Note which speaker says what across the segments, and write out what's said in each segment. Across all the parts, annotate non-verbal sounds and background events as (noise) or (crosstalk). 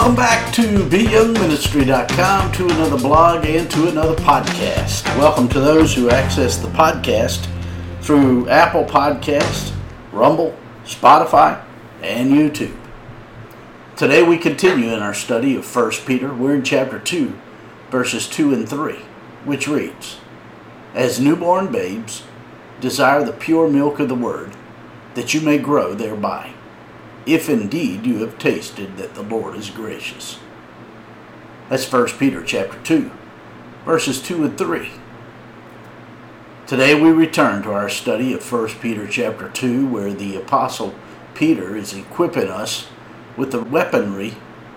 Speaker 1: Welcome back to BYoungMinistry.com, to another blog and to another podcast. Welcome to those who access the podcast through Apple Podcast, Rumble, Spotify, and YouTube. Today we continue in our study of 1 Peter. We're in chapter 2, verses 2 and 3, which reads As newborn babes, desire the pure milk of the word, that you may grow thereby if indeed you have tasted that the Lord is gracious. That's 1 Peter chapter 2, verses 2 and 3. Today we return to our study of 1 Peter chapter 2, where the apostle Peter is equipping us with the weaponry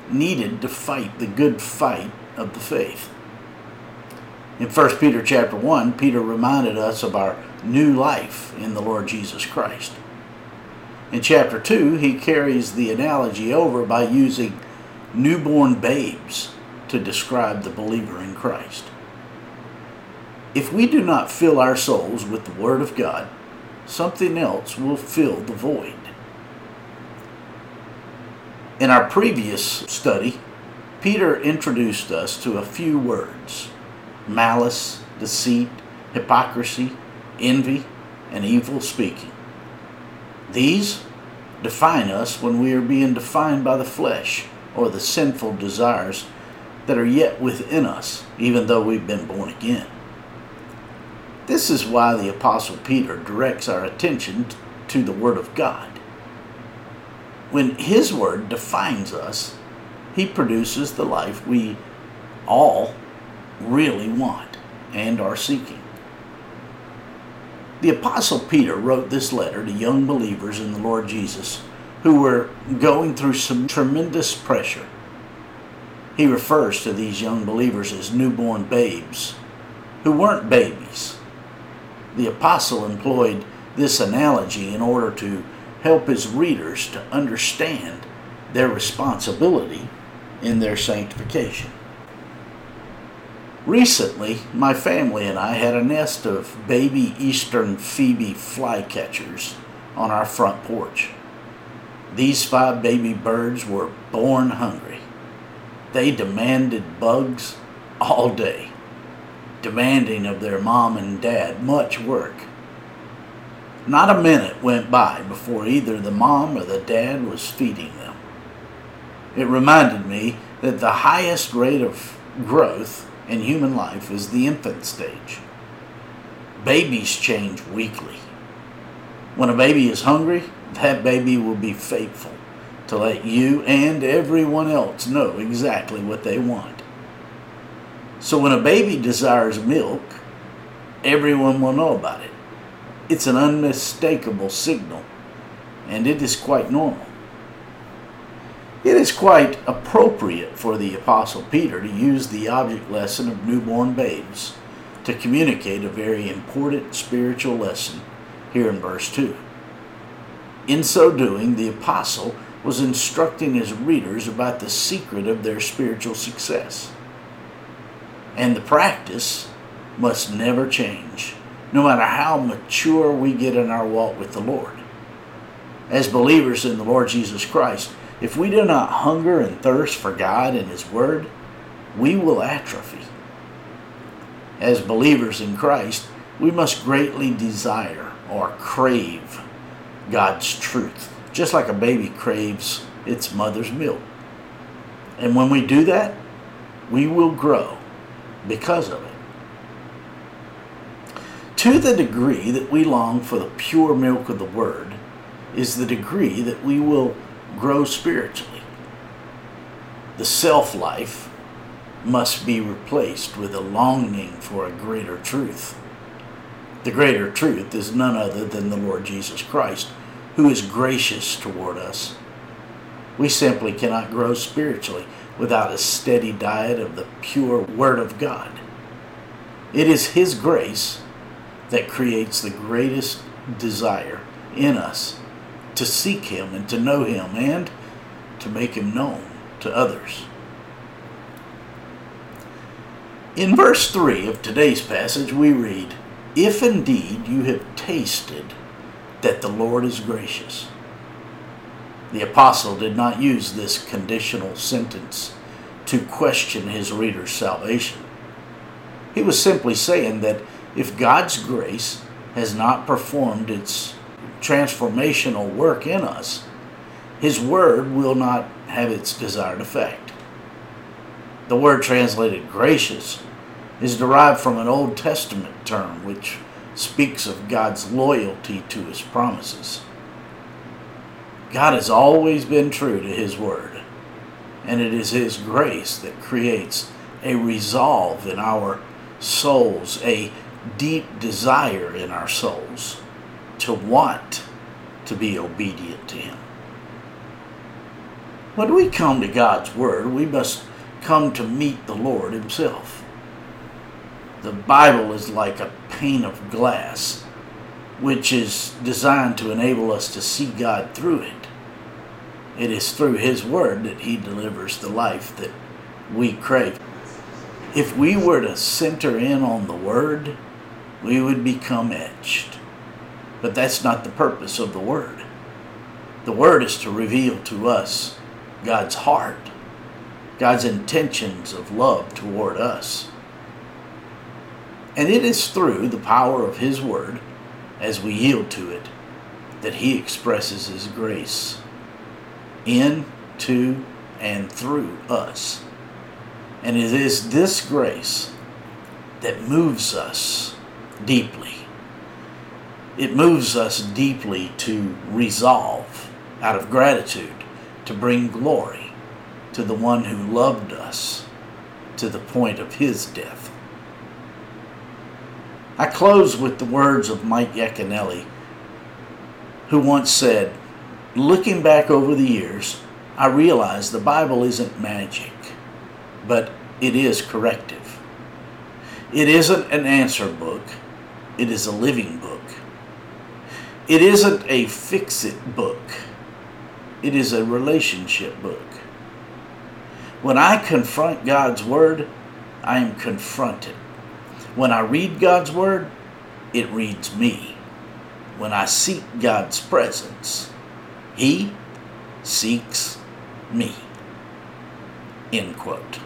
Speaker 1: needed to fight the good fight of the faith. In 1 Peter chapter 1, Peter reminded us of our new life in the Lord Jesus Christ. In chapter 2, he carries the analogy over by using newborn babes to describe the believer in Christ. If we do not fill our souls with the Word of God, something else will fill the void. In our previous study, Peter introduced us to a few words malice, deceit, hypocrisy, envy, and evil speaking. These define us when we are being defined by the flesh or the sinful desires that are yet within us, even though we've been born again. This is why the Apostle Peter directs our attention to the Word of God. When His Word defines us, He produces the life we all really want and are seeking. The Apostle Peter wrote this letter to young believers in the Lord Jesus who were going through some tremendous pressure. He refers to these young believers as newborn babes who weren't babies. The apostle employed this analogy in order to help his readers to understand their responsibility in their sanctification. Recently, my family and I had a nest of baby eastern phoebe flycatchers on our front porch. These five baby birds were born hungry. They demanded bugs all day, demanding of their mom and dad much work. Not a minute went by before either the mom or the dad was feeding them. It reminded me that the highest rate of growth in human life is the infant stage. Babies change weekly. When a baby is hungry, that baby will be faithful to let you and everyone else know exactly what they want. So when a baby desires milk, everyone will know about it. It's an unmistakable signal, and it is quite normal. It is quite appropriate for the Apostle Peter to use the object lesson of newborn babes to communicate a very important spiritual lesson here in verse 2. In so doing, the Apostle was instructing his readers about the secret of their spiritual success. And the practice must never change, no matter how mature we get in our walk with the Lord. As believers in the Lord Jesus Christ, if we do not hunger and thirst for God and His Word, we will atrophy. As believers in Christ, we must greatly desire or crave God's truth, just like a baby craves its mother's milk. And when we do that, we will grow because of it. To the degree that we long for the pure milk of the Word, is the degree that we will grow spiritually. The self life must be replaced with a longing for a greater truth. The greater truth is none other than the Lord Jesus Christ, who is gracious toward us. We simply cannot grow spiritually without a steady diet of the pure Word of God. It is His grace that creates the greatest desire in us to seek Him and to know Him and to make Him known to others. In verse 3 of today's passage, we read, If indeed you have tasted that the Lord is gracious. The apostle did not use this conditional sentence to question his reader's salvation. He was simply saying that if God's grace has not performed its transformational work in us, his word will not have its desired effect. The word translated gracious is derived from an Old Testament term which speaks of God's loyalty to his promises. God has always been true to his word, and it is his grace that creates a resolve in our souls, a deep desire in our souls to want to be obedient to him. When we come to God's word, we must come to meet the Lord himself. The Bible is like a pane of glass, which is designed to enable us to see God through it. It is through His Word that He delivers the life that we crave. If we were to center in on the Word, we would become etched. But that's not the purpose of the Word. The Word is to reveal to us God's heart, God's intentions of love toward us. And it is through the power of His Word, as we yield to it, that He expresses His grace in, to, and through us. And it is this grace that moves us deeply. It moves us deeply to resolve out of gratitude to bring glory to the one who loved us to the point of his death. I close with the words of Mike Yaconelli, who once said, Looking back over the years, I realize the Bible isn't magic, but it is corrective. It isn't an answer book, it is a living book. It isn't a fix it book, it is a relationship book. When I confront God's Word, I am confronted when I read God's Word, it reads me. When I seek God's presence, He seeks me. End quote.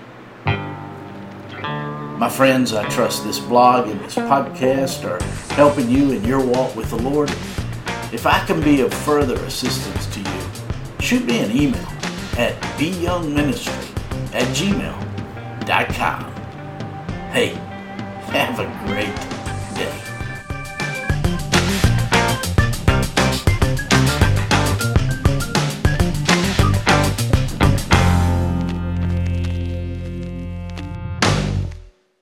Speaker 1: My friends, I trust this blog and this podcast are helping you in your walk with the Lord. If I can be of further assistance to you, shoot me an email at byoungministry at gmail.com. Hey, (laughs) have a great